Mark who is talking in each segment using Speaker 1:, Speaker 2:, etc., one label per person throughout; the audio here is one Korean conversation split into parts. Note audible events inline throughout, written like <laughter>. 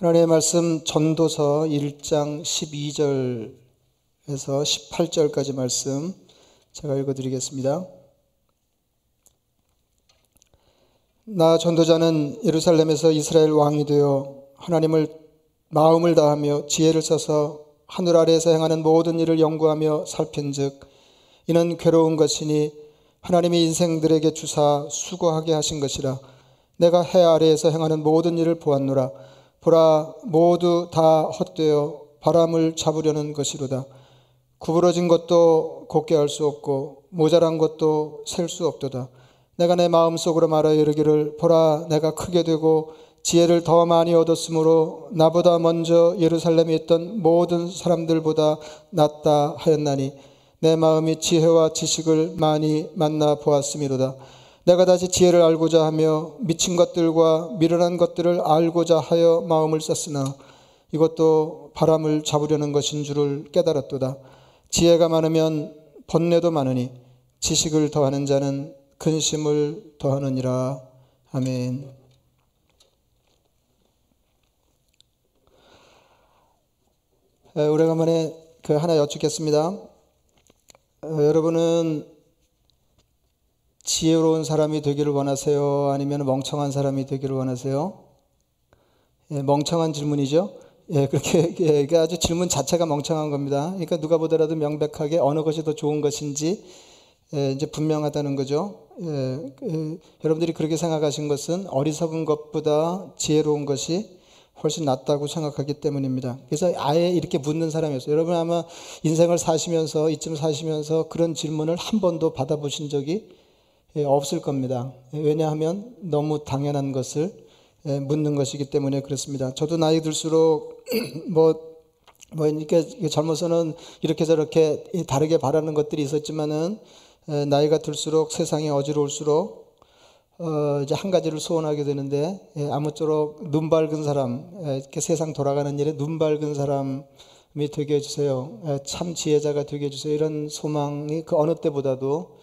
Speaker 1: 하나님의 말씀 전도서 1장 12절에서 18절까지 말씀 제가 읽어드리겠습니다. 나 전도자는 예루살렘에서 이스라엘 왕이 되어 하나님을 마음을 다하며 지혜를 써서 하늘 아래에서 행하는 모든 일을 연구하며 살핀즉 이는 괴로운 것이니 하나님이 인생들에게 주사 수고하게 하신 것이라 내가 해 아래에서 행하는 모든 일을 보았노라 보라 모두 다 헛되어 바람을 잡으려는 것이로다. 구부러진 것도 곱게 할 수 없고 모자란 것도 셀 수 없도다. 내가 내 마음속으로 말하여 이르기를 보라 내가 크게 되고 지혜를 더 많이 얻었으므로 나보다 먼저 예루살렘에 있던 모든 사람들보다 낫다 하였나니 내 마음이 지혜와 지식을 많이 만나 보았음이로다 내가 다시 지혜를 알고자 하며 미친 것들과 미련한 것들을 알고자 하여 마음을 썼으나 이것도 바람을 잡으려는 것인 줄을 깨달았도다. 지혜가 많으면 번뇌도 많으니 지식을 더하는 자는 근심을 더하느니라. 아멘. 오래간만에 그 하나 여쭙겠습니다. 여러분은 지혜로운 사람이 되기를 원하세요? 아니면 멍청한 사람이 되기를 원하세요? 예, 멍청한 질문이죠. 예, 그렇게 <laughs> 예, 아주 질문 자체가 멍청한 겁니다. 그러니까 누가 보더라도 명백하게 어느 것이 더 좋은 것인지 예, 이제 분명하다는 거죠. 예, 그, 여러분들이 그렇게 생각하신 것은 어리석은 것보다 지혜로운 것이 훨씬 낫다고 생각하기 때문입니다. 그래서 아예 이렇게 묻는 사람이었어요. 여러분 아마 인생을 사시면서 이쯤 사시면서 그런 질문을 한 번도 받아보신 적이 예, 없을 겁니다. 왜냐하면 너무 당연한 것을 예, 묻는 것이기 때문에 그렇습니다. 저도 나이 들수록 <clears throat> 뭐, 뭐, 이렇게 젊어서는 이렇게 저렇게 다르게 바라는 것들이 있었지만은 예, 나이가 들수록 세상이 어지러울수록 어, 이제 한 가지를 소원하게 되는데 아무쪼록 눈 밝은 사람, 이렇게 세상 돌아가는 일에 눈 밝은 사람이 되게 해주세요. 참 지혜자가 되게 해주세요. 이런 소망이 그 어느 때보다도 예,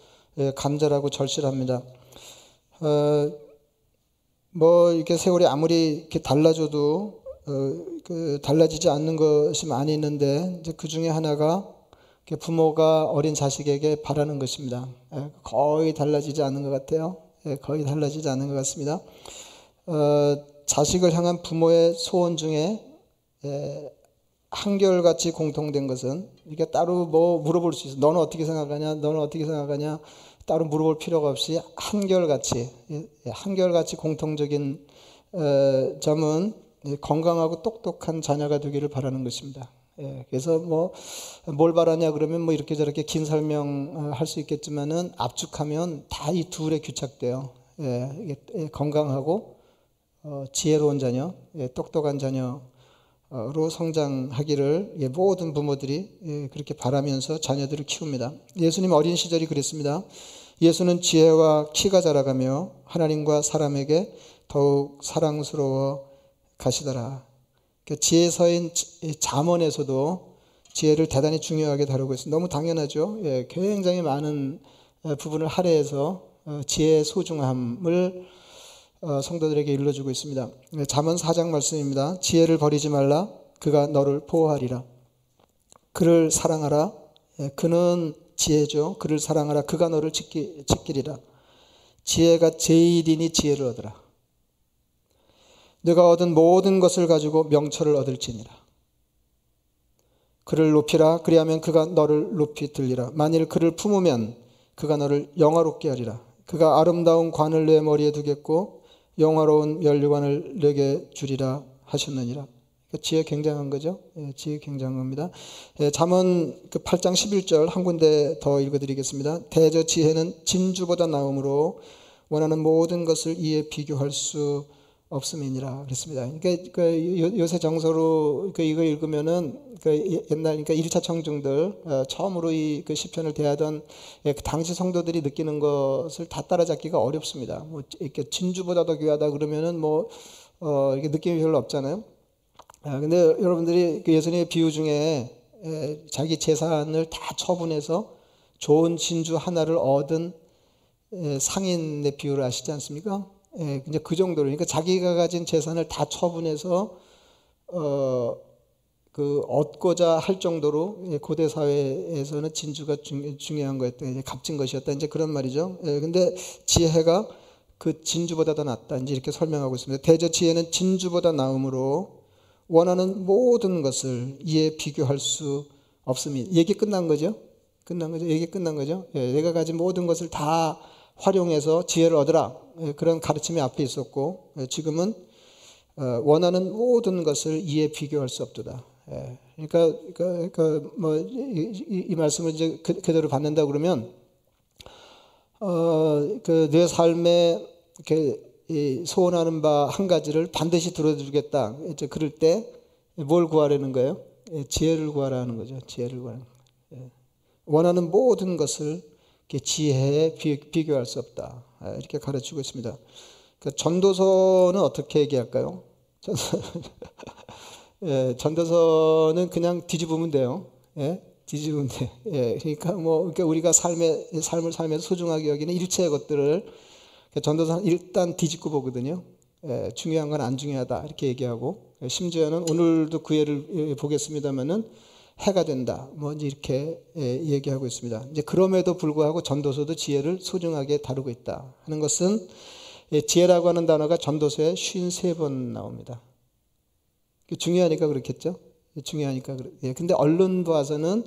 Speaker 1: 간절하고 절실합니다. 어, 뭐 이렇게 세월이 아무리 이렇게 달라져도 어, 그 달라지지 않는 것이 많이 있는데 이제 그 중에 하나가 부모가 어린 자식에게 바라는 것입니다. 예, 거의 달라지지 않는 것 같아요. 예, 거의 달라지지 않는 것 같습니다. 어, 자식을 향한 부모의 소원 중에 예, 한결같이 공통된 것은 이게 따로 뭐 물어볼 수 있어. 너는 어떻게 생각하냐? 너는 어떻게 생각하냐? 따로 물어볼 필요가 없이 한결같이 예, 한결같이 공통적인 어, 점은 건강하고 똑똑한 자녀가 되기를 바라는 것입니다. 예, 그래서 뭐 뭘 바라냐 그러면 뭐 이렇게 저렇게 긴 설명할 수 있겠지만은 압축하면 다 이 둘에 규착돼요. 예, 건강하고 어, 지혜로운 자녀, 똑똑한 자녀로 성장하기를 모든 부모들이 그렇게 바라면서 자녀들을 키웁니다. 예수님 어린 시절이 그랬습니다. 예수는 지혜와 키가 자라가며 하나님과 사람에게 더욱 사랑스러워 가시더라. 그러니까 지혜서인 잠언에서도 지혜를 대단히 중요하게 다루고 있습니다. 너무 당연하죠. 예, 굉장히 많은 어, 부분을 할애해서 어, 지혜의 소중함을 어, 성도들에게 일러주고 있습니다. 예, 잠언 4장 말씀입니다. 지혜를 버리지 말라. 그가 너를 보호하리라. 그를 사랑하라. 예, 그는 지혜죠. 그를 사랑하라. 그가 너를 지키, 지키리라. 지혜가 제일이니 지혜를 얻으라. 내가 얻은 모든 것을 가지고 명철을 얻을지니라. 그를 높이라. 그리하면 그가 너를 높이 들리라. 만일 그를 품으면 그가 너를 영화롭게 하리라. 그가 아름다운 관을 내 머리에 두겠고 영화로운 면류관을 내게 주리라 하셨느니라. 그러니까 지혜 굉장한 거죠. 예, 지혜 굉장한 겁니다. 예, 잠언 그 8장 11절 한 군데 더 읽어드리겠습니다. 대저 지혜는 진주보다 나음으로 원하는 모든 것을 이에 비교할 수 없음이니라 그랬습니다. 그러니까 그 요새 정서로 그 이거 읽으면은 그 옛날 그러니까 1차 청중들 어, 처음으로 이 그 시편을 대하던 예, 그 당시 성도들이 느끼는 것을 다 따라잡기가 어렵습니다. 뭐 이렇게 진주보다 더 귀하다 그러면은 뭐 어, 이게 느낌이 별로 없잖아요. 아, 근데 여러분들이 그 예수님의 비유 중에 에, 자기 재산을 다 처분해서 좋은 진주 하나를 얻은 에, 상인의 비유를 아시지 않습니까? 예, 이제 그 정도로 그러니까 자기가 가진 재산을 다 처분해서 어, 그 얻고자 할 정도로 예, 고대 사회에서는 진주가 중, 요한 거였다. 이제 값진 것이었다. 이제 그런 말이죠. 예, 근데 지혜가 그 진주보다 더 낫다. 이제 이렇게 설명하고 있습니다. 대저 지혜는 진주보다 나음으로 원하는 모든 것을 이에 비교할 수 없습니다. 얘기 끝난 거죠? 끝난 거죠? 얘기 끝난 거죠? 예, 내가 가진 모든 것을 다 활용해서 지혜를 얻으라. 예, 그런 가르침이 앞에 있었고, 예, 지금은 어, 원하는 모든 것을 이에 비교할 수 없도다. 예, 그러니까, 그러니까, 그러니까 뭐, 이, 이, 이, 말씀을 이제 그, 그대로 받는다 그러면, 어, 그, 내 삶에, 이렇게, 소원하는 바 한 가지를 반드시 들어주겠다. 이제 그럴 때, 뭘 구하라는 거예요? 예, 지혜를 구하라는 거죠. 지혜를 구하는 예. 원하는 모든 것을 지혜에 비교할 수 없다. 아, 이렇게 가르치고 있습니다. 그 전도서는 어떻게 얘기할까요? <laughs> 예, 전도서는 그냥 뒤집으면 돼요. 예? 뒤집으면 돼. 예, 그러니까 뭐 그러니까 우리가 삶의 삶을 살면서 소중하게 여기는 일체의 것들을 그러니까 전도서는 일단 뒤집고 보거든요. 예, 중요한 건 안 중요하다 이렇게 얘기하고 심지어는 오늘도 그 예를 예, 보겠습니다만은 해가 된다. 뭐 이렇게 예, 얘기하고 있습니다. 이제 그럼에도 불구하고 전도서도 지혜를 소중하게 다루고 있다 하는 것은 예, 지혜라고 하는 단어가 전도서에 53번 나옵니다. 중요하니까 그렇겠죠? 중요하니까 그래. 예, 근데 언론 봐서는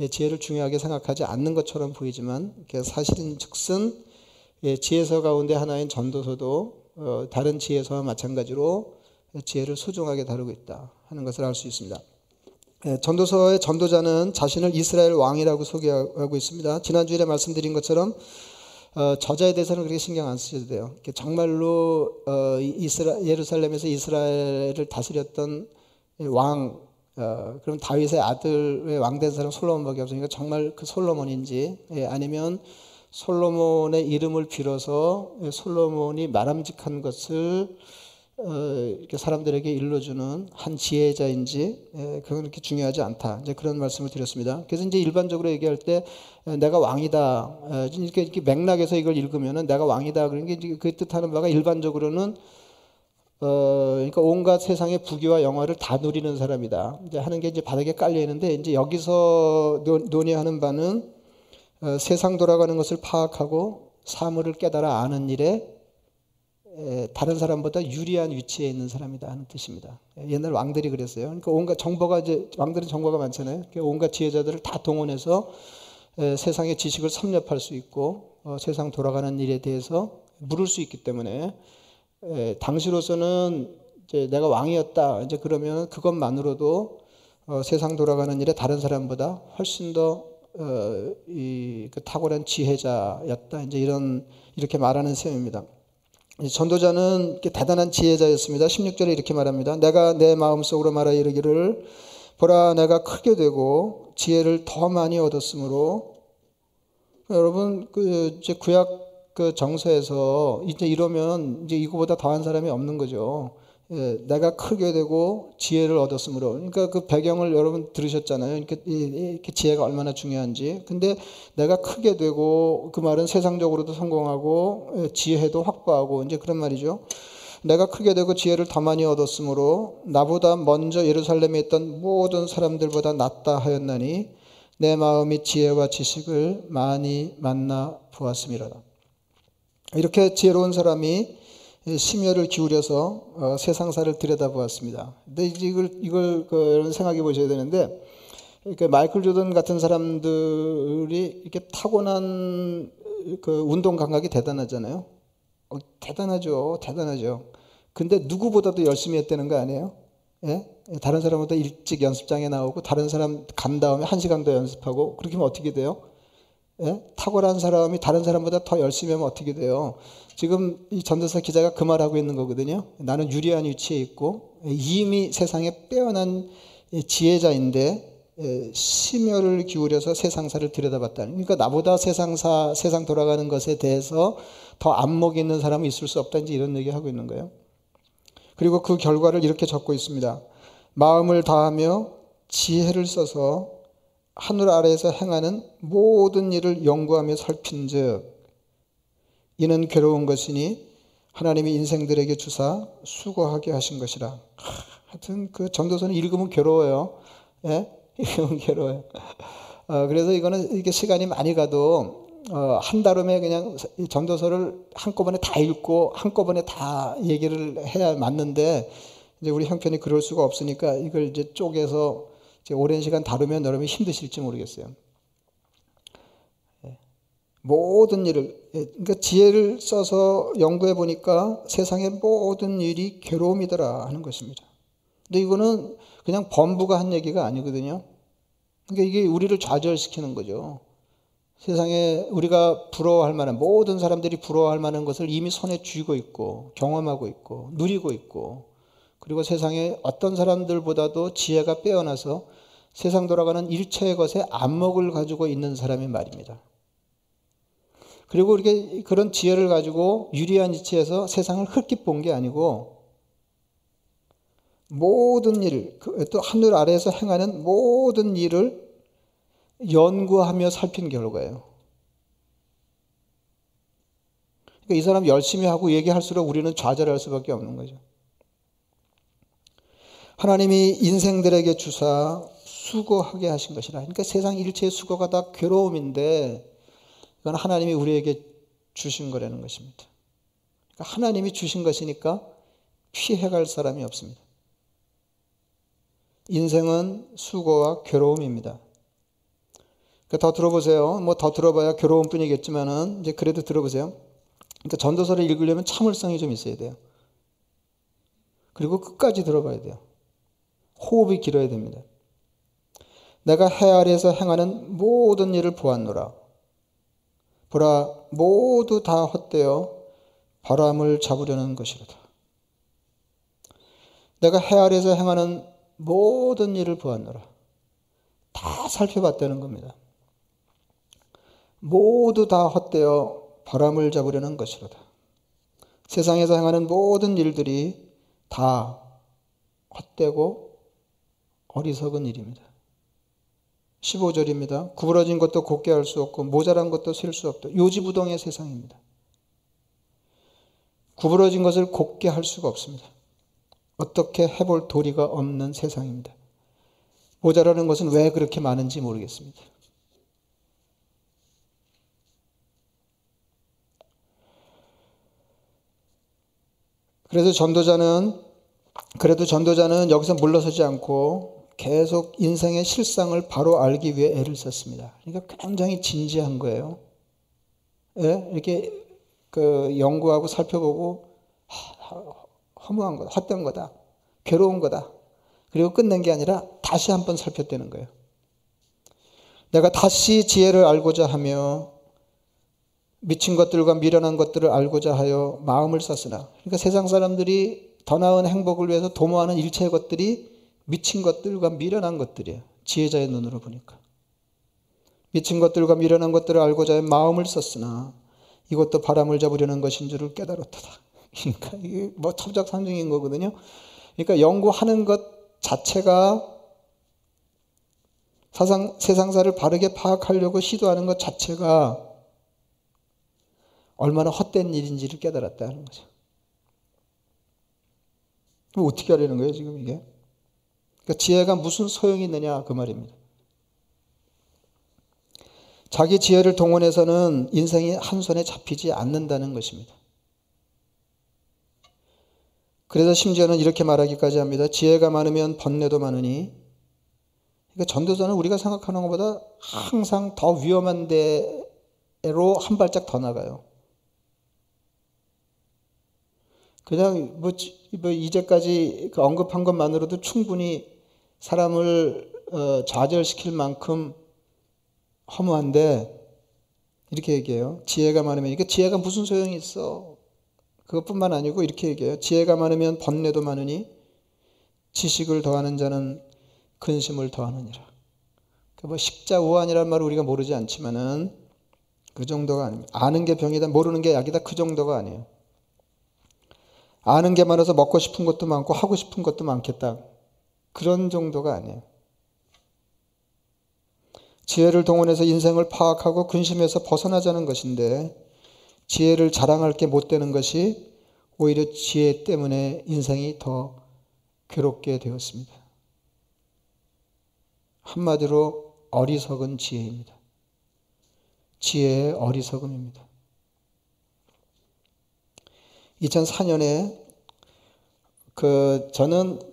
Speaker 1: 예, 지혜를 중요하게 생각하지 않는 것처럼 보이지만 사실인 즉슨 예, 지혜서 가운데 하나인 전도서도 어, 다른 지혜서와 마찬가지로 지혜를 소중하게 다루고 있다 하는 것을 알 수 있습니다. 예, 전도서의 전도자는 자신을 이스라엘 왕이라고 소개하고 있습니다. 지난주에 말씀드린 것처럼 어, 저자에 대해서는 그렇게 신경 안 쓰셔도 돼요. 정말로 어, 이스라, 예루살렘에서 이스라엘을 다스렸던 왕, 어, 그럼 다윗의 아들의 왕 된 사람 솔로몬밖에 없으니까 정말 그 솔로몬인지 예, 아니면 솔로몬의 이름을 빌어서 솔로몬이 말함직한 것을 어, 이렇게 사람들에게 일러주는 한 지혜자인지 예, 그건 그렇게 중요하지 않다. 이제 그런 말씀을 드렸습니다. 그래서 이제 일반적으로 얘기할 때 내가 왕이다 이렇게, 이렇게 맥락에서 이걸 읽으면은 내가 왕이다 그런 게 이제 그 뜻하는 바가 일반적으로는 어, 그러니까 온갖 세상의 부귀와 영화를 다 누리는 사람이다. 이제 하는 게 이제 바닥에 깔려 있는데 이제 여기서 논의하는 바는 어, 세상 돌아가는 것을 파악하고 사물을 깨달아 아는 일에 다른 사람보다 유리한 위치에 있는 사람이다 하는 뜻입니다. 옛날 왕들이 그랬어요. 그러니까 온갖 정보가 이제 왕들은 정보가 많잖아요. 그러니까 온갖 지혜자들을 다 동원해서 세상의 지식을 섭렵할 수 있고 어, 세상 돌아가는 일에 대해서 물을 수 있기 때문에 당시로서는 이제 내가 왕이었다. 이제 그러면 그것만으로도 어, 세상 돌아가는 일에 다른 사람보다 훨씬 더 어, 이, 그 탁월한 지혜자였다. 이제 이런 이렇게 말하는 셈입니다. 전도자는 대단한 지혜자였습니다. 16절에 이렇게 말합니다. 내가 내 마음속으로 말하 이르기를 보라 내가 크게 되고 지혜를 더 많이 얻었으므로 여러분 그 이제 구약 그 정서에서 이제 이러면 이제 이거보다 더한 사람이 없는 거죠. 예, 내가 크게 되고 지혜를 얻었으므로. 그러니까 그 배경을 여러분 들으셨잖아요. 이렇게, 지혜가 얼마나 중요한지. 근데 내가 크게 되고 그 말은 세상적으로도 성공하고 예, 지혜도 확보하고 이제 그런 말이죠. 내가 크게 되고 지혜를 더 많이 얻었으므로 나보다 먼저 예루살렘에 있던 모든 사람들보다 낫다 하였나니 내 마음이 지혜와 지식을 많이 만나 보았음이로다. 이렇게 지혜로운 사람이 심혈을 기울여서 어, 세상사를 들여다보았습니다. 근데 이걸 이걸 그 생각해 보셔야 되는데 그 마이클 조던 같은 사람들이 이렇게 타고난 그 운동 감각이 대단하잖아요. 어, 대단하죠, 대단하죠. 근데 누구보다도 열심히 했다는 거 아니에요? 예? 다른 사람보다 일찍 연습장에 나오고 다른 사람 간 다음에 한 시간 더 연습하고 그렇게 하면 어떻게 돼요? 예? 탁월한 사람이 다른 사람보다 더 열심히 하면 어떻게 돼요? 지금 이 전도사 기자가 그 말하고 있는 거거든요. 나는 유리한 위치에 있고 이미 세상에 빼어난 지혜자인데 심혈을 기울여서 세상사를 들여다봤다는. 그러니까 나보다 세상사 세상 돌아가는 것에 대해서 더 안목이 있는 사람은 있을 수 없다. 이제 이런 얘기 하고 있는 거예요. 그리고 그 결과를 이렇게 적고 있습니다. 마음을 다하며 지혜를 써서 하늘 아래에서 행하는 모든 일을 연구하며 살핀즉 이는 괴로운 것이니 하나님이 인생들에게 주사 수고하게 하신 것이라. 하여튼 그 전도서는 읽으면 괴로워요. 예? <laughs> 읽으면 괴로워요. 어, 그래서 이거는 이게 시간이 많이 가도 어, 한 달음에 그냥 전도서를 한꺼번에 다 읽고 한꺼번에 다 얘기를 해야 맞는데 이제 우리 형편이 그럴 수가 없으니까 이걸 이제 쪼개서 오랜 시간 다루면 여러분이 힘드실지 모르겠어요. 예. 모든 일을 예, 그러니까 지혜를 써서 연구해 보니까 세상의 모든 일이 괴로움이더라 하는 것입니다. 근데 이거는 그냥 범부가 한 얘기가 아니거든요. 그러니까 이게 우리를 좌절시키는 거죠. 세상에 우리가 부러워할 만한 모든 사람들이 부러워할 만한 것을 이미 손에 쥐고 있고 경험하고 있고 누리고 있고 그리고 세상에 어떤 사람들보다도 지혜가 빼어나서 세상 돌아가는 일체의 것에 안목을 가지고 있는 사람이 말입니다. 그리고 이렇게 그런 지혜를 가지고 유리한 위치에서 세상을 흙깊 본게 아니고 모든 일, 그또 하늘 아래에서 행하는 모든 일을 연구하며 살핀 결과예요. 그러니까 이 사람 열심히 하고 얘기할수록 우리는 좌절할 수밖에 없는 거죠. 하나님이 인생들에게 주사 수고하게 하신 것이라. 그러니까 세상 일체의 수고가 다 괴로움인데 이건 하나님이 우리에게 주신 거라는 것입니다. 그러니까 하나님이 주신 것이니까 피해갈 사람이 없습니다. 인생은 수고와 괴로움입니다. 그러니까 더 들어보세요. 뭐 더 들어봐야 괴로움 뿐이겠지만은 이제 그래도 들어보세요. 그러니까 전도서를 읽으려면 참을성이 좀 있어야 돼요. 그리고 끝까지 들어봐야 돼요. 호흡이 길어야 됩니다. 내가 해 아래에서 행하는 모든 일을 보았노라. 보라, 모두 다 헛되어 바람을 잡으려는 것이로다. 내가 해 아래에서 행하는 모든 일을 보았노라. 다 살펴봤다는 겁니다. 모두 다 헛되어 바람을 잡으려는 것이로다. 세상에서 행하는 모든 일들이 다 헛되고 어리석은 일입니다. 15절입니다. 구부러진 것도 곱게 할 수 없고 모자란 것도 셀 수 없다. 요지부동의 세상입니다. 구부러진 것을 곱게 할 수가 없습니다. 어떻게 해볼 도리가 없는 세상입니다. 모자라는 것은 왜 그렇게 많은지 모르겠습니다. 그래서 전도자는 그래도 전도자는 여기서 물러서지 않고 계속 인생의 실상을 바로 알기 위해 애를 썼습니다. 그러니까 굉장히 진지한 거예요. 예? 이렇게 그 연구하고 살펴보고 허무한 거다, 헛된 거다, 괴로운 거다. 그리고 끝낸 게 아니라 다시 한 번 살폈다는 거예요. 내가 다시 지혜를 알고자 하며 미친 것들과 미련한 것들을 알고자 하여 마음을 썼으나 그러니까 세상 사람들이 더 나은 행복을 위해서 도모하는 일체의 것들이 미친 것들과 미련한 것들이에요. 지혜자의 눈으로 보니까. 미친 것들과 미련한 것들을 알고자 해 마음을 썼으나 이것도 바람을 잡으려는 것인 줄을 깨달았다. <laughs> 그러니까 이게 뭐 첩작산중인 거거든요. 그러니까 연구하는 것 자체가 사상, 세상사를 바르게 파악하려고 시도하는 것 자체가 얼마나 헛된 일인지를 깨달았다는 거죠. 어떻게 하려는 거예요, 지금 이게? 그러니까 지혜가 무슨 소용이 있느냐, 그 말입니다. 자기 지혜를 동원해서는 인생이 한 손에 잡히지 않는다는 것입니다. 그래서 심지어는 이렇게 말하기까지 합니다. 지혜가 많으면 번뇌도 많으니. 그러니까 전도자는 우리가 생각하는 것보다 항상 더 위험한 데로 한 발짝 더 나가요. 그냥 뭐, 뭐 이제까지 그 언급한 것만으로도 충분히 사람을 어, 좌절시킬 만큼 허무한데 이렇게 얘기해요. 지혜가 많으면 이게 지혜가 무슨 소용이 있어? 그것뿐만 아니고 이렇게 얘기해요. 지혜가 많으면 번뇌도 많으니 지식을 더하는 자는 근심을 더하느니라. 뭐 십자우한이라는 말을 우리가 모르지 않지만은 그 정도가 아닙니다. 아는 게 병이다, 모르는 게 약이다 그 정도가 아니에요. 아는 게 많아서 먹고 싶은 것도 많고 하고 싶은 것도 많겠다. 그런 정도가 아니에요. 지혜를 동원해서 인생을 파악하고 근심에서 벗어나자는 것인데 지혜를 자랑할 게 못 되는 것이 오히려 지혜 때문에 인생이 더 괴롭게 되었습니다. 한마디로 어리석은 지혜입니다. 지혜의 어리석음입니다. 2004년에 그 저는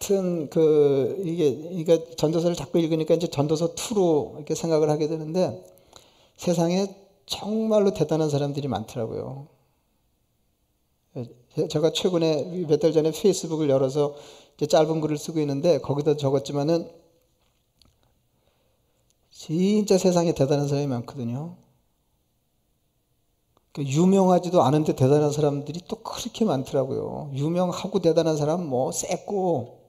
Speaker 1: 하여튼 그 이게 이게 전도서를 자꾸 읽으니까 이제 전도서 2로 이렇게 생각을 하게 되는데 세상에 정말로 대단한 사람들이 많더라고요. 제가 최근에 몇 달 전에 페이스북을 열어서 짧은 글을 쓰고 있는데 거기다 적었지만은 진짜 세상에 대단한 사람이 많거든요. 그 유명하지도 않은데 대단한 사람들이 또 그렇게 많더라고요. 유명하고 대단한 사람 뭐 쎄고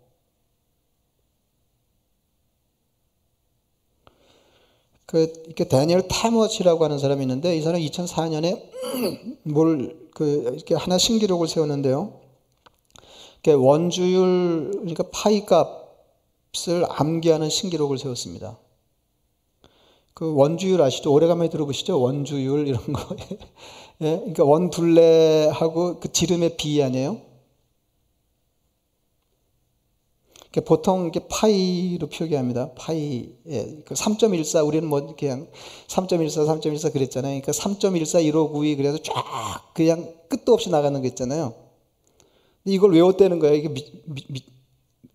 Speaker 1: 그 이렇게 다니엘 타머치라고 하는 사람이 있는데 이 사람 2004년에 <clears throat> 뭘 그 이렇게 하나 신기록을 세웠는데요. 원주율 그러니까 파이 값을 암기하는 신기록을 세웠습니다. 그 원주율 아시죠? 오래간만에 들어보시죠? 원주율 이런 거. <laughs> 예? 그러니까 원둘레하고 그 지름의 비 아니에요? 그러니까 보통 이렇게 파이로 표기합니다. 파이. 예. 그3.14 우리는 뭐 그냥 3.14 3.14 그랬잖아요. 그러니까 3.14 1592 그래서 쫙 그냥 끝도 없이 나가는 거 있잖아요. 이걸 외웠다는 거예요. 이게 미, 미, 미,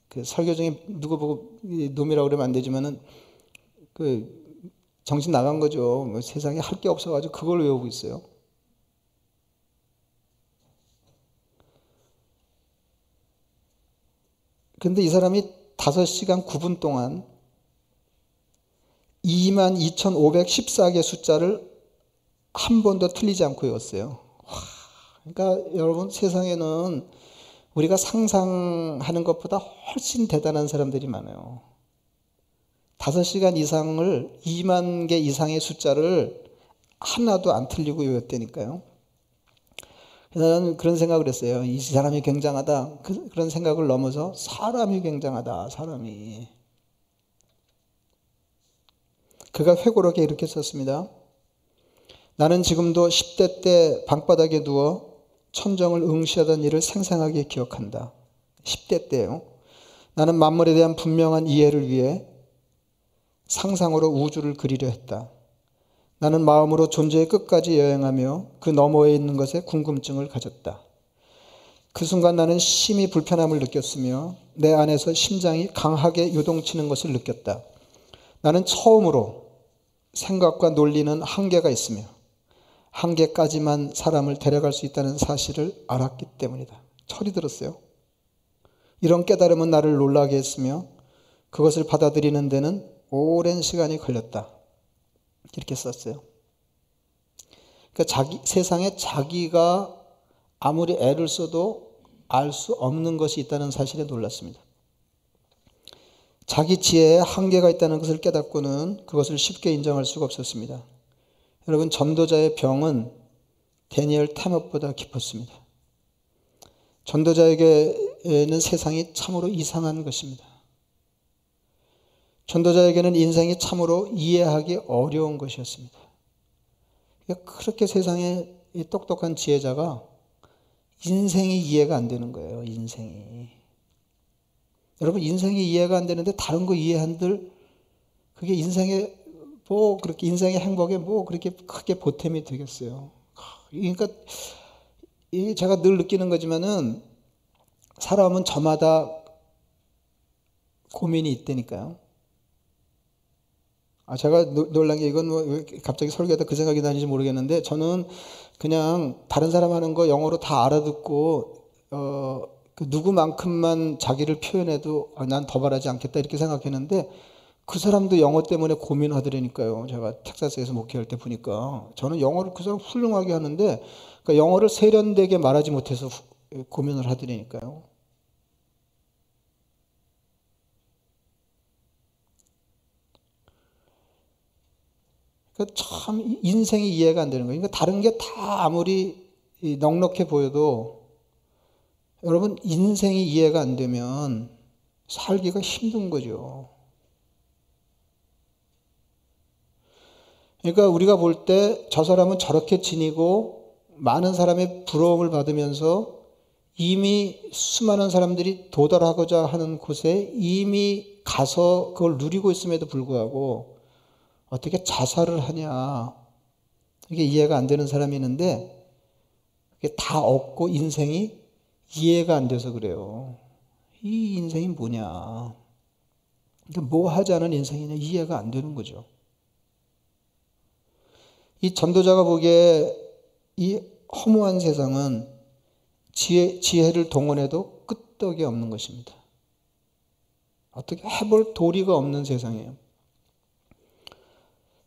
Speaker 1: 그 설교 중에 누구 보고 놈이라고 그러면 안 되지만은 그 정신 나간 거죠. 뭐 세상에 할 게 없어가지고 그걸 외우고 있어요. 근데 이 사람이 5시간 9분 동안 22,514개 숫자를 한 번도 틀리지 않고 외웠어요. 그러니까 여러분 세상에는 우리가 상상하는 것보다 훨씬 대단한 사람들이 많아요. 5시간 이상을 2만 개 이상의 숫자를 하나도 안 틀리고 외웠다니까요. 나는 그런 생각을 했어요. 이 사람이 굉장하다. 그, 런 생각을 넘어서 사람이 굉장하다. 사람이. 그가 회고록에 이렇게 썼습니다. 나는 지금도 10대 때 방바닥에 누워 천정을 응시하던 일을 생생하게 기억한다. 10대 때요. 나는 만물에 대한 분명한 이해를 위해 상상으로 우주를 그리려 했다. 나는 마음으로 존재의 끝까지 여행하며 그 너머에 있는 것에 궁금증을 가졌다. 그 순간 나는 심히 불편함을 느꼈으며 내 안에서 심장이 강하게 요동치는 것을 느꼈다. 나는 처음으로 생각과 논리는 한계가 있으며 한계까지만 사람을 데려갈 수 있다는 사실을 알았기 때문이다. 철이 들었어요. 이런 깨달음은 나를 놀라게 했으며 그것을 받아들이는 데는 오랜 시간이 걸렸다. 이렇게 썼어요. 그러니까 자기, 세상에 자기가 아무리 애를 써도 알 수 없는 것이 있다는 사실에 놀랐습니다. 자기 지혜에 한계가 있다는 것을 깨닫고는 그것을 쉽게 인정할 수가 없었습니다. 여러분, 전도자의 병은 데니엘 타못보다 깊었습니다. 전도자에게는 세상이 참으로 이상한 것입니다. 전도자에게는 인생이 참으로 이해하기 어려운 것이었습니다. 그러니까 그렇게 세상에 똑똑한 지혜자가 인생이 이해가 안 되는 거예요, 인생이. 여러분, 인생이 이해가 안 되는데 다른 거 이해한들, 그게 인생의, 뭐, 그렇게, 인생의 행복에 뭐, 그렇게 크게 보탬이 되겠어요. 그러니까, 제가 늘 느끼는 거지만은, 사람은 저마다 고민이 있다니까요. 아, 제가 놀란 게 이건 뭐 갑자기 설교하다 그 생각이 나는지 모르겠는데 저는 그냥 다른 사람 하는 거 영어로 다 알아듣고 어, 그 누구만큼만 자기를 표현해도 아, 난더 바라지 않겠다 이렇게 생각했는데 그 사람도 영어 때문에 고민하더라니까요. 제가 텍사스에서 목회할 때 보니까 저는 영어를 그 사람 훌륭하게 하는데 그러니까 영어를 세련되게 말하지 못해서 고민을 하더라니까요. 참 인생이 이해가 안 되는 거예요. 그러니까 다른 게 다 아무리 넉넉해 보여도 여러분 인생이 이해가 안 되면 살기가 힘든 거죠. 그러니까 우리가 볼 때 저 사람은 저렇게 지니고 많은 사람의 부러움을 받으면서 이미 수많은 사람들이 도달하고자 하는 곳에 이미 가서 그걸 누리고 있음에도 불구하고 어떻게 자살을 하냐. 이게 이해가 안 되는 사람이 있는데 이게 다 얻고 인생이 이해가 안 돼서 그래요. 이 인생이 뭐냐. 뭐 하자는 인생이냐 이해가 안 되는 거죠. 이 전도자가 보기에 이 허무한 세상은 지혜, 지혜를 동원해도 끄떡이 없는 것입니다. 어떻게 해볼 도리가 없는 세상이에요.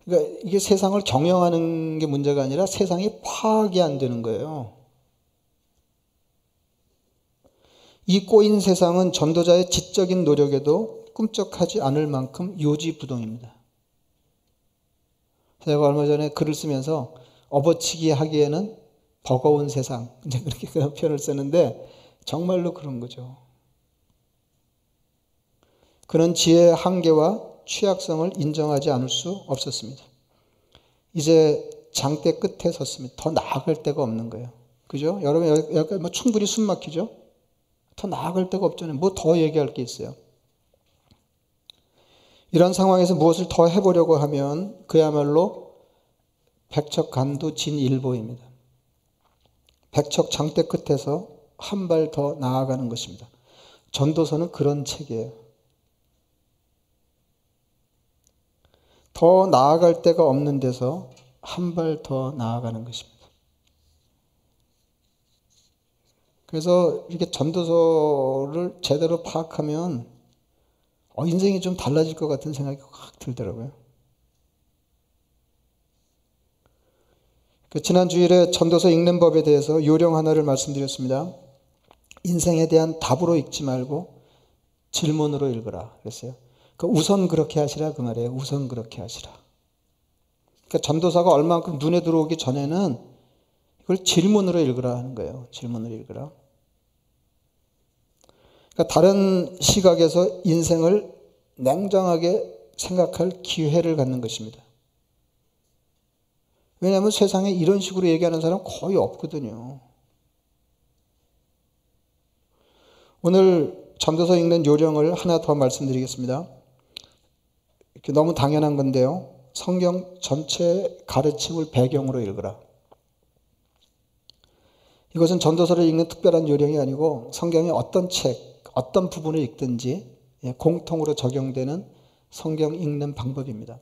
Speaker 1: 그러니까 이게 세상을 경영하는 게 문제가 아니라 세상이 파악이 안 되는 거예요. 이 꼬인 세상은 전도자의 지적인 노력에도 꿈쩍하지 않을 만큼 요지부동입니다. 제가 얼마 전에 글을 쓰면서 업어치기 하기에는 버거운 세상. <laughs> 이제 그렇게 그런 표현을 쓰는데 정말로 그런 거죠. 그런 지혜의 한계와 취약성을 인정하지 않을 수 없었습니다. 이제 장대 끝에 섰습니다. 더 나아갈 데가 없는 거예요. 그죠? 여러분, 여기 뭐 충분히 숨 막히죠? 더 나아갈 데가 없잖아요. 뭐 더 얘기할 게 있어요. 이런 상황에서 무엇을 더 해보려고 하면 그야말로 백척간도 진일보입니다. 백척 장대 끝에서 한 발 더 나아가는 것입니다. 전도서는 그런 책이에요. 더 나아갈 데가 없는 데서 한 발 더 나아가는 것입니다. 그래서 이렇게 전도서를 제대로 파악하면 어, 인생이 좀 달라질 것 같은 생각이 확 들더라고요. 그 지난 주일에 전도서 읽는 법에 대해서 요령 하나를 말씀드렸습니다. 인생에 대한 답으로 읽지 말고 질문으로 읽으라 그랬어요. 그 우선 그렇게 하시라 그 말이에요. 우선 그렇게 하시라. 그러니까 전도사가 얼마만큼 눈에 들어오기 전에는 이걸 질문으로 읽으라 하는 거예요. 질문으로 읽으라. 그러니까 다른 시각에서 인생을 냉정하게 생각할 기회를 갖는 것입니다. 왜냐하면 세상에 이런 식으로 얘기하는 사람 거의 없거든요. 오늘 전도서 읽는 요령을 하나 더 말씀드리겠습니다. 이렇게 너무 당연한 건데요. 성경 전체 가르침을 배경으로 읽으라. 이것은 전도서를 읽는 특별한 요령이 아니고 성경의 어떤 책, 어떤 부분을 읽든지 예, 공통으로 적용되는 성경 읽는 방법입니다.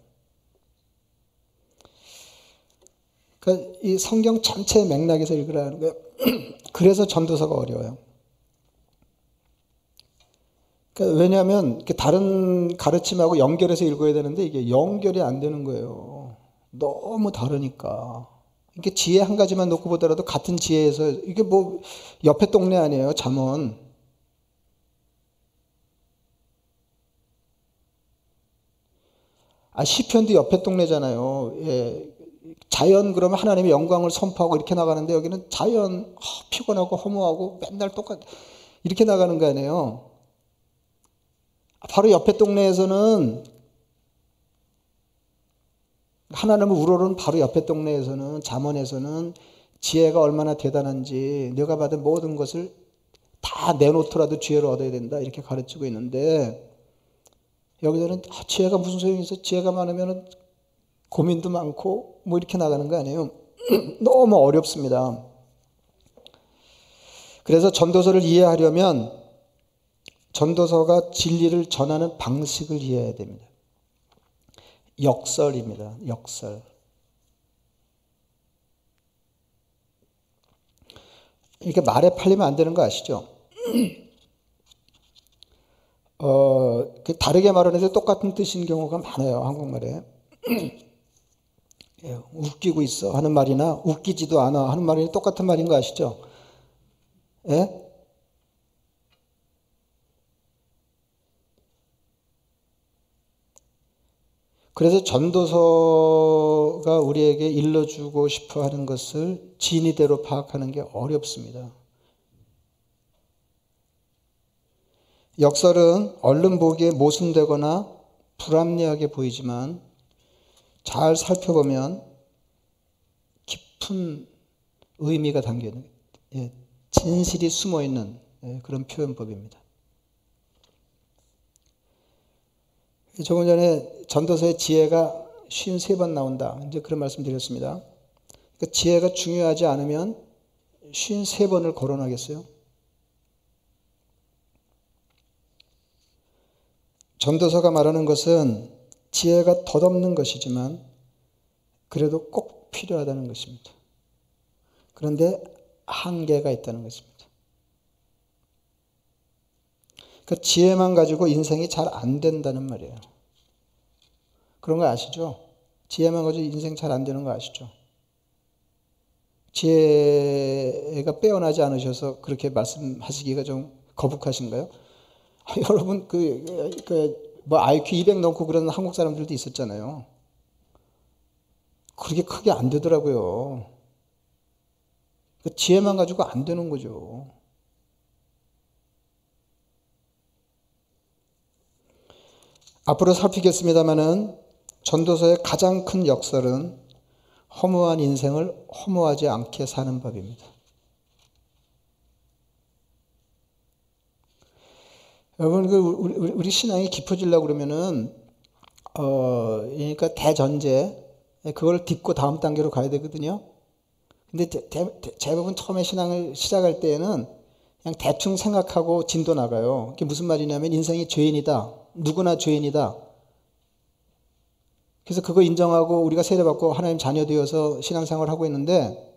Speaker 1: 그러니까 이 성경 전체 맥락에서 읽으라는 거예요. <clears throat> 그래서 전도서가 어려워요. 그러니까 왜냐하면 다른 가르침하고 연결해서 읽어야 되는데 이게 연결이 안 되는 거예요. 너무 다르니까. 이게 지혜 한 가지만 놓고 보더라도 같은 지혜에서 이게 뭐 옆에 동네 아니에요. 잠언. 아 시편도 옆에 동네잖아요. 예. 자연 그러면 하나님의 영광을 선포하고 이렇게 나가는데 여기는 자연 피곤하고 허무하고 맨날 똑같 이렇게 나가는 거 아니에요. 바로 옆에 동네에서는 하나님을 우러르는 바로 옆에 동네에서는 잠원에서는 지혜가 얼마나 대단한지 내가 받은 모든 것을 다 내놓더라도 지혜를 얻어야 된다 이렇게 가르치고 있는데 여기서는 아, 지혜가 무슨 소용이 있어? 지혜가 많으면 고민도 많고 뭐 이렇게 나가는 거 아니에요. <clears throat> 너무 어렵습니다. 그래서 전도서를 이해하려면 전도서가 진리를 전하는 방식을 이해해야 됩니다. 역설입니다. 역설. 이렇게 말에 팔리면 안 되는 거 아시죠? <clears throat> 어, 그 다르게 말하는데 똑같은 뜻인 경우가 많아요. 한국말에. <clears throat> 예, 웃기고 있어 하는 말이나 웃기지도 않아 하는 말이 똑같은 말인 거 아시죠? 예? 그래서 전도서가 우리에게 일러주고 싶어 하는 것을 진의대로 파악하는 게 어렵습니다. 역설은 얼른 보기에 모순되거나 불합리하게 보이지만 잘 살펴보면 깊은 의미가 담겨 있는 예, 진실이 숨어 있는 예, 그런 표현법입니다. 조금 전에 전도서의 지혜가 53번 나온다. 이제 그런 말씀 드렸습니다. 그러니까 지혜가 중요하지 않으면 53번을 거론하겠어요? 전도서가 말하는 것은 지혜가 덧없는 것이지만 그래도 꼭 필요하다는 것입니다. 그런데 한계가 있다는 것입니다. 그 지혜만 가지고 인생이 잘 안 된다는 말이에요. 그런 거 아시죠? 지혜만 가지고 인생 잘 안 되는 거 아시죠? 지혜가 빼어나지 않으셔서 그렇게 말씀하시기가 좀 거북하신가요? 아, <laughs> 여러분, 그, 그, 뭐, IQ 200 넘고 그러는 한국 사람들도 있었잖아요. 그렇게 크게 안 되더라고요. 그 지혜만 가지고 안 되는 거죠. 앞으로 살피겠습니다만은 전도서의 가장 큰 역설은 허무한 인생을 허무하지 않게 사는 법입니다. 여러분, 그 우리, 우리 신앙이 깊어지려고 그러면은, 어, 그러니까 대전제, 그걸 딛고 다음 단계로 가야 되거든요. 근데 대, 대, 대부분 처음에 신앙을 시작할 때에는 그냥 대충 생각하고 진도 나가요. 그게 무슨 말이냐면 인생이 죄인이다. 누구나 죄인이다. 그래서 그거 인정하고 우리가 세례받고 하나님 자녀 되어서 신앙생활을 하고 있는데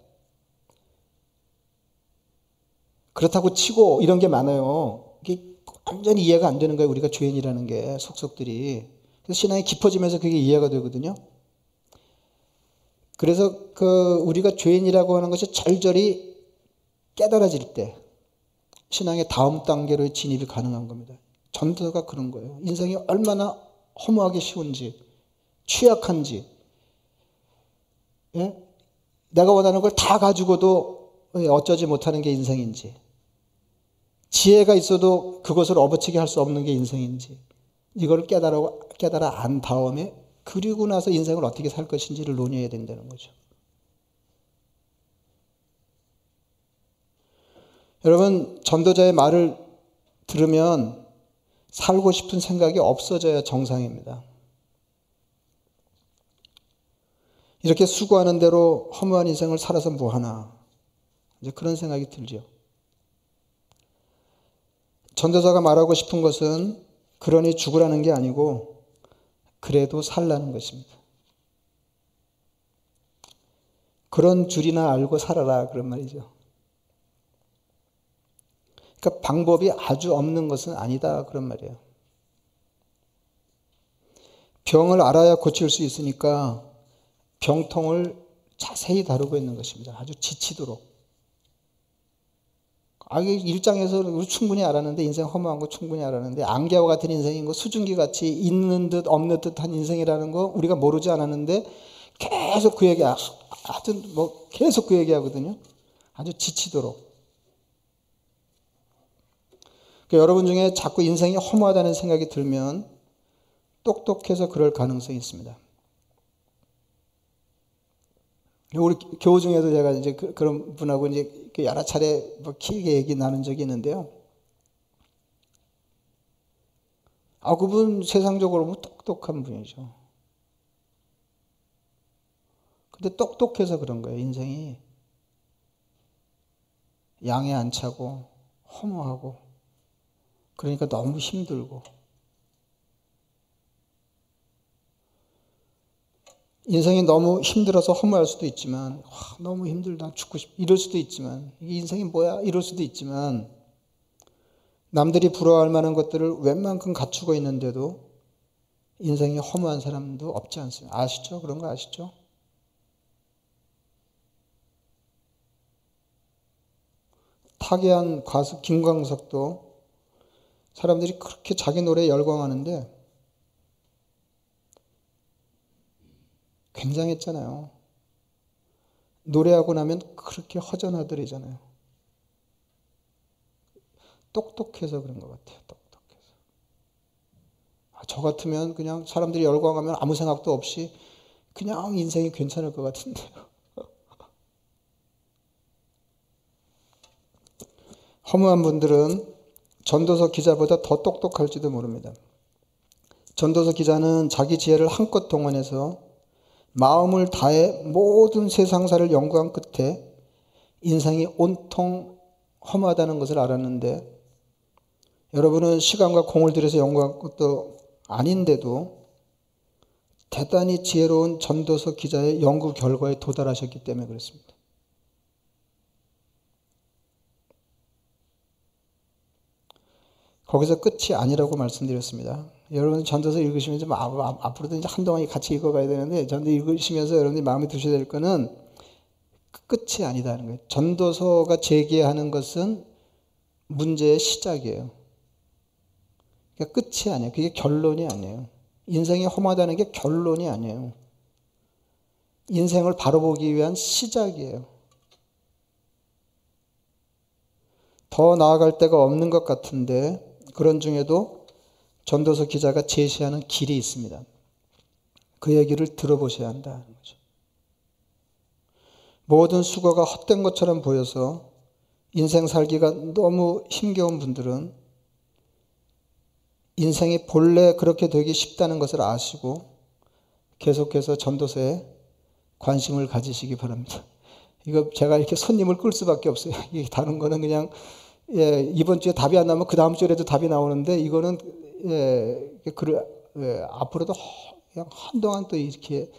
Speaker 1: 그렇다고 치고 이런 게 많아요. 이게 완전히 이해가 안 되는 거예요. 우리가 죄인이라는 게 속속들이. 그래서 신앙이 깊어지면서 그게 이해가 되거든요. 그래서 그 우리가 죄인이라고 하는 것이 절절히 깨달아질 때 신앙의 다음 단계로 진입이 가능한 겁니다. 전도가 그런 거예요. 인생이 얼마나 허무하게 쉬운지 취약한지, 예? 내가 원하는 걸 다 가지고도 어쩌지 못하는 게 인생인지, 지혜가 있어도 그것을 업어치게 할 수 없는 게 인생인지, 이걸 깨달아, 깨달아 안 다음에 그리고 나서 인생을 어떻게 살 것인지를 논의해야 된다는 거죠. 여러분, 전도자의 말을 들으면 살고 싶은 생각이 없어져야 정상입니다. 이렇게 수고하는 대로 허무한 인생을 살아서 뭐하나. 이제 그런 생각이 들죠. 전도자가 말하고 싶은 것은 그러니 죽으라는 게 아니고 그래도 살라는 것입니다. 그런 줄이나 알고 살아라 그런 말이죠. 그러니까 방법이 아주 없는 것은 아니다 그런 말이에요. 병을 알아야 고칠 수 있으니까 병통을 자세히 다루고 있는 것입니다. 아주 지치도록. 아, 일장에서 충분히 알았는데, 인생 허무한 거 충분히 알았는데, 안개와 같은 인생인 거, 수증기 같이 있는 듯 없는 듯한 인생이라는 거 우리가 모르지 않았는데, 계속 그 얘기, 아주 뭐, 계속 그 얘기 하거든요. 아주 지치도록. 그러니까 여러분 중에 자꾸 인생이 허무하다는 생각이 들면, 똑똑해서 그럴 가능성이 있습니다. 우리 교우 중에도 제가 이제 그, 런 분하고 이제 그 여러 차례 뭐 길게 얘기 나눈 적이 있는데요. 아, 그분 세상적으로 뭐 똑똑한 분이죠. 근데 똑똑해서 그런 거예요, 인생이. 양에 안 차고, 허무하고, 그러니까 너무 힘들고, 인생이 너무 힘들어서 허무할 수도 있지만 와, 너무 힘들다 죽고 싶 이럴 수도 있지만 이게 인생이 뭐야 이럴 수도 있지만 남들이 부러워할 만한 것들을 웬만큼 갖추고 있는데도 인생이 허무한 사람도 없지 않습니다. 아시죠? 그런 거 아시죠? 타계한 가수 김광석도 사람들이 그렇게 자기 노래에 열광하는데 굉장했잖아요. 노래하고 나면 그렇게 허전하더래잖아요. 똑똑해서 그런 것 같아요. 똑똑해서. 아, 저 같으면 그냥 사람들이 열광하면 아무 생각도 없이 그냥 인생이 괜찮을 것 같은데요. <laughs> 허무한 분들은 전도서 기자보다 더 똑똑할지도 모릅니다. 전도서 기자는 자기 지혜를 한껏 동원해서 마음을 다해 모든 세상사를 연구한 끝에 인생이 온통 허무하다는 것을 알았는데 여러분은 시간과 공을 들여서 연구한 것도 아닌데도 대단히 지혜로운 전도서 기자의 연구 결과에 도달하셨기 때문에 그렇습니다. 거기서 끝이 아니라고 말씀드렸습니다. 여러분 전도서 읽으시면 좀 앞으로도 이제 한동안 같이 읽어가야 되는데 전도 읽으시면서 여러분들이 마음에 두셔야 될 거는 끝이 아니다는 거예요. 전도서가 제기하는 것은 문제의 시작이에요. 그러니까 끝이 아니에요. 그게 결론이 아니에요. 인생이 험하다는 게 결론이 아니에요. 인생을 바로 보기 위한 시작이에요. 더 나아갈 데가 없는 것 같은데 그런 중에도 전도서 기자가 제시하는 길이 있습니다. 그 얘기를 들어보셔야 한다는 거죠. 모든 수고가 헛된 것처럼 보여서 인생 살기가 너무 힘겨운 분들은 인생이 본래 그렇게 되기 쉽다는 것을 아시고 계속해서 전도서에 관심을 가지시기 바랍니다. 이거 제가 이렇게 손님을 끌 수밖에 없어요. 이 다른 거는 그냥 예, 이번 주에 답이 안 나오면 그 다음 주에도 답이 나오는데 이거는 예, 그 예, 앞으로도 그냥 한동안 또 이렇게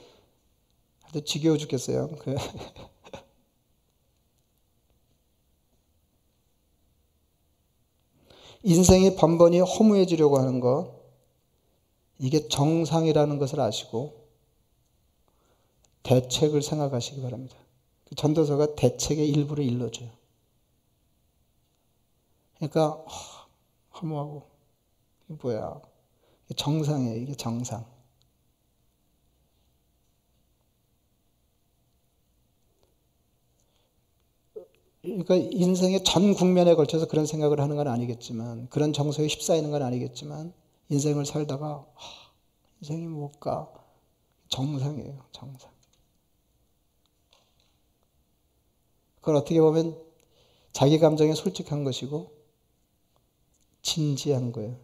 Speaker 1: 아주 지겨워 죽겠어요. 그 <laughs> 인생이 번번이 허무해지려고 하는 것, 이게 정상이라는 것을 아시고 대책을 생각하시기 바랍니다. 그 전도서가 대책의 일부를 일러줘요. 그러니까 허무하고 이게 뭐야? 정상이에요. 이게 정상. 그러니까 인생의 전 국면에 걸쳐서 그런 생각을 하는 건 아니겠지만 그런 정서에 휩싸이는 건 아니겠지만 인생을 살다가 하, 인생이 뭘까 정상이에요 정상 그걸 어떻게 보면 자기 감정에 솔직한 것이고 진지한 거예요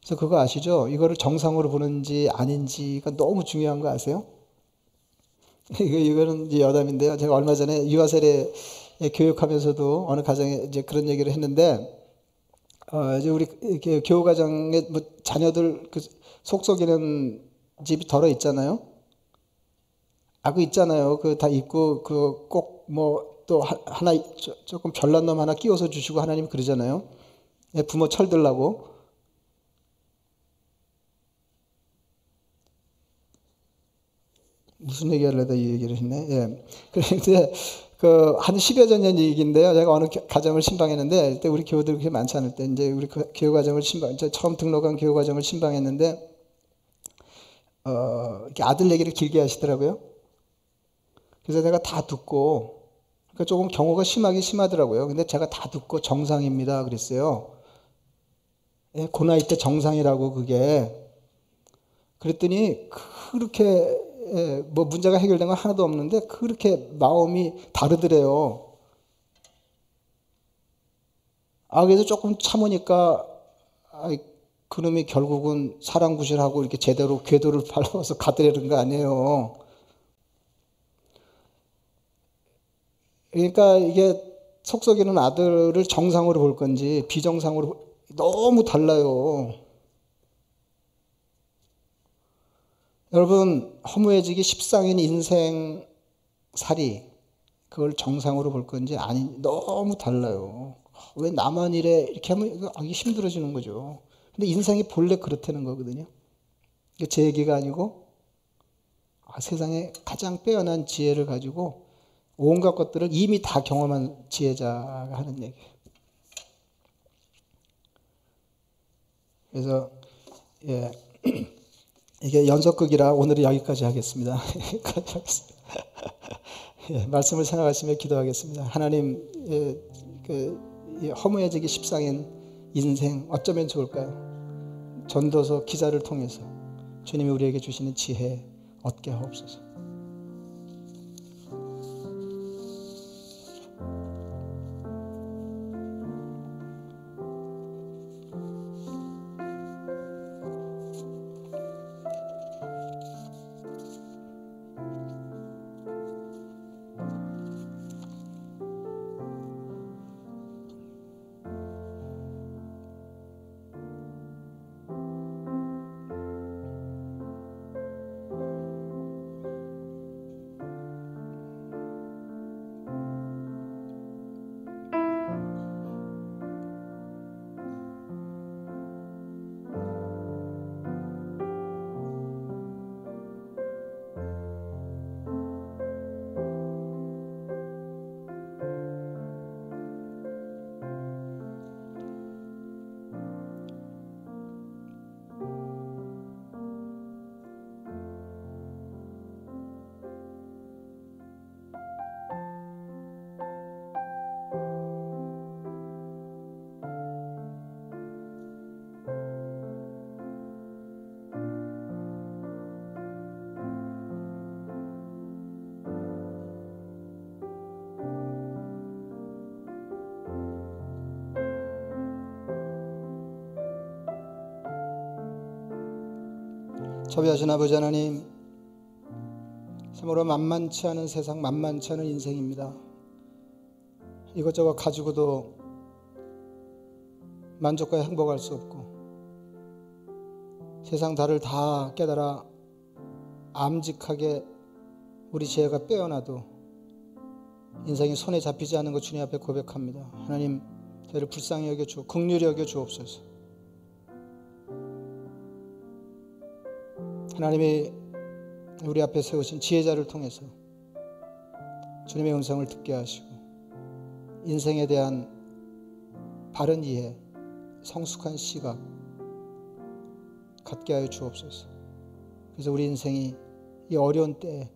Speaker 1: 그래서 그거 아시죠? 이거를 정상으로 보는지 아닌지가 너무 중요한 거 아세요? <laughs> 이거, 이거는 여담인데요. 제가 얼마 전에 유아세례 교육하면서도 어느 가정에 이제 그런 얘기를 했는데, 어, 이제 우리 교우가정에 뭐 자녀들 그 속속이는 집이 덜어 있잖아요. 아, 그 있잖아요. 그다 있고, 그 꼭 뭐 또 하나, 조금 별난 놈 하나 끼워서 주시고 하나님 그러잖아요. 예, 부모 철들라고. 무슨 얘기 하려다 이 얘기를 했네. 예. 그런데 그한 10여 년 얘기인데요. 제가 어느 가정을 신방했는데 그때 우리 교우들 그렇게 많지 않을 때 이제 우리 그 교우 가정을 신방 처음 등록한 교우 가정을 신방했는데 어, 이렇게 아들 얘기를 길게 하시더라고요. 그래서 내가 다 듣고 그러니까 조금 경우가 심하게 심하더라고요. 근데 제가 다 듣고 정상입니다. 그랬어요. 예, 고 나이 때 정상이라고 그게 그랬더니 그렇게 예, 뭐 문제가 해결된 건 하나도 없는데 그렇게 마음이 다르더래요. 아 그래서 조금 참으니까 아, 그놈이 결국은 사랑 구실하고 이렇게 제대로 궤도를 <laughs> 밟아서 가더라는 거 아니에요. 그러니까 이게 속속이는 아들을 정상으로 볼 건지 비정상으로 너무 달라요. 여러분 허무해지기 십상인 인생 살이 그걸 정상으로 볼 건지 아니 너무 달라요. 왜 나만 이래 이렇게 하면 하기 힘들어지는 거죠. 근데 인생이 본래 그렇다는 거거든요. 이게 제 얘기가 아니고 아, 세상에 가장 빼어난 지혜를 가지고 온갖 것들을 이미 다 경험한 지혜자가 하는 얘기예요. 그래서 예. <clears throat> 이게 연속극이라 오늘은 여기까지 하겠습니다. <laughs> 예, 말씀을 생각하시며 기도하겠습니다. 하나님, 예, 그, 허무해지기 십상인 인생 어쩌면 좋을까요? 전도서 기자를 통해서 주님이 우리에게 주시는 지혜 얻게 하옵소서. 자비하신 아버지 하나님, 참으로 만만치 않은 세상, 만만치 않은 인생입니다. 이것저것 가지고도 만족과 행복할 수 없고, 세상 다를 다 깨달아 암직하게 우리 지혜가 빼어나도 인생이 손에 잡히지 않는 것 주님 앞에 고백합니다. 하나님, 저희를 불쌍히 여겨 주옵, 극률히 여겨 주옵소서. 하나님이 우리 앞에 세우신 지혜자를 통해서 주님의 음성을 듣게 하시고 인생에 대한 바른 이해, 성숙한 시각 갖게 하여 주옵소서. 그래서 우리 인생이 이 어려운 때에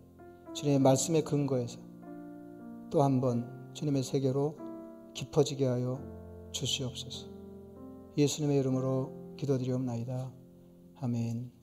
Speaker 1: 주님의 말씀의 근거에서 또 한 번 주님의 세계로 깊어지게 하여 주시옵소서. 예수님의 이름으로 기도드리옵나이다. 아멘.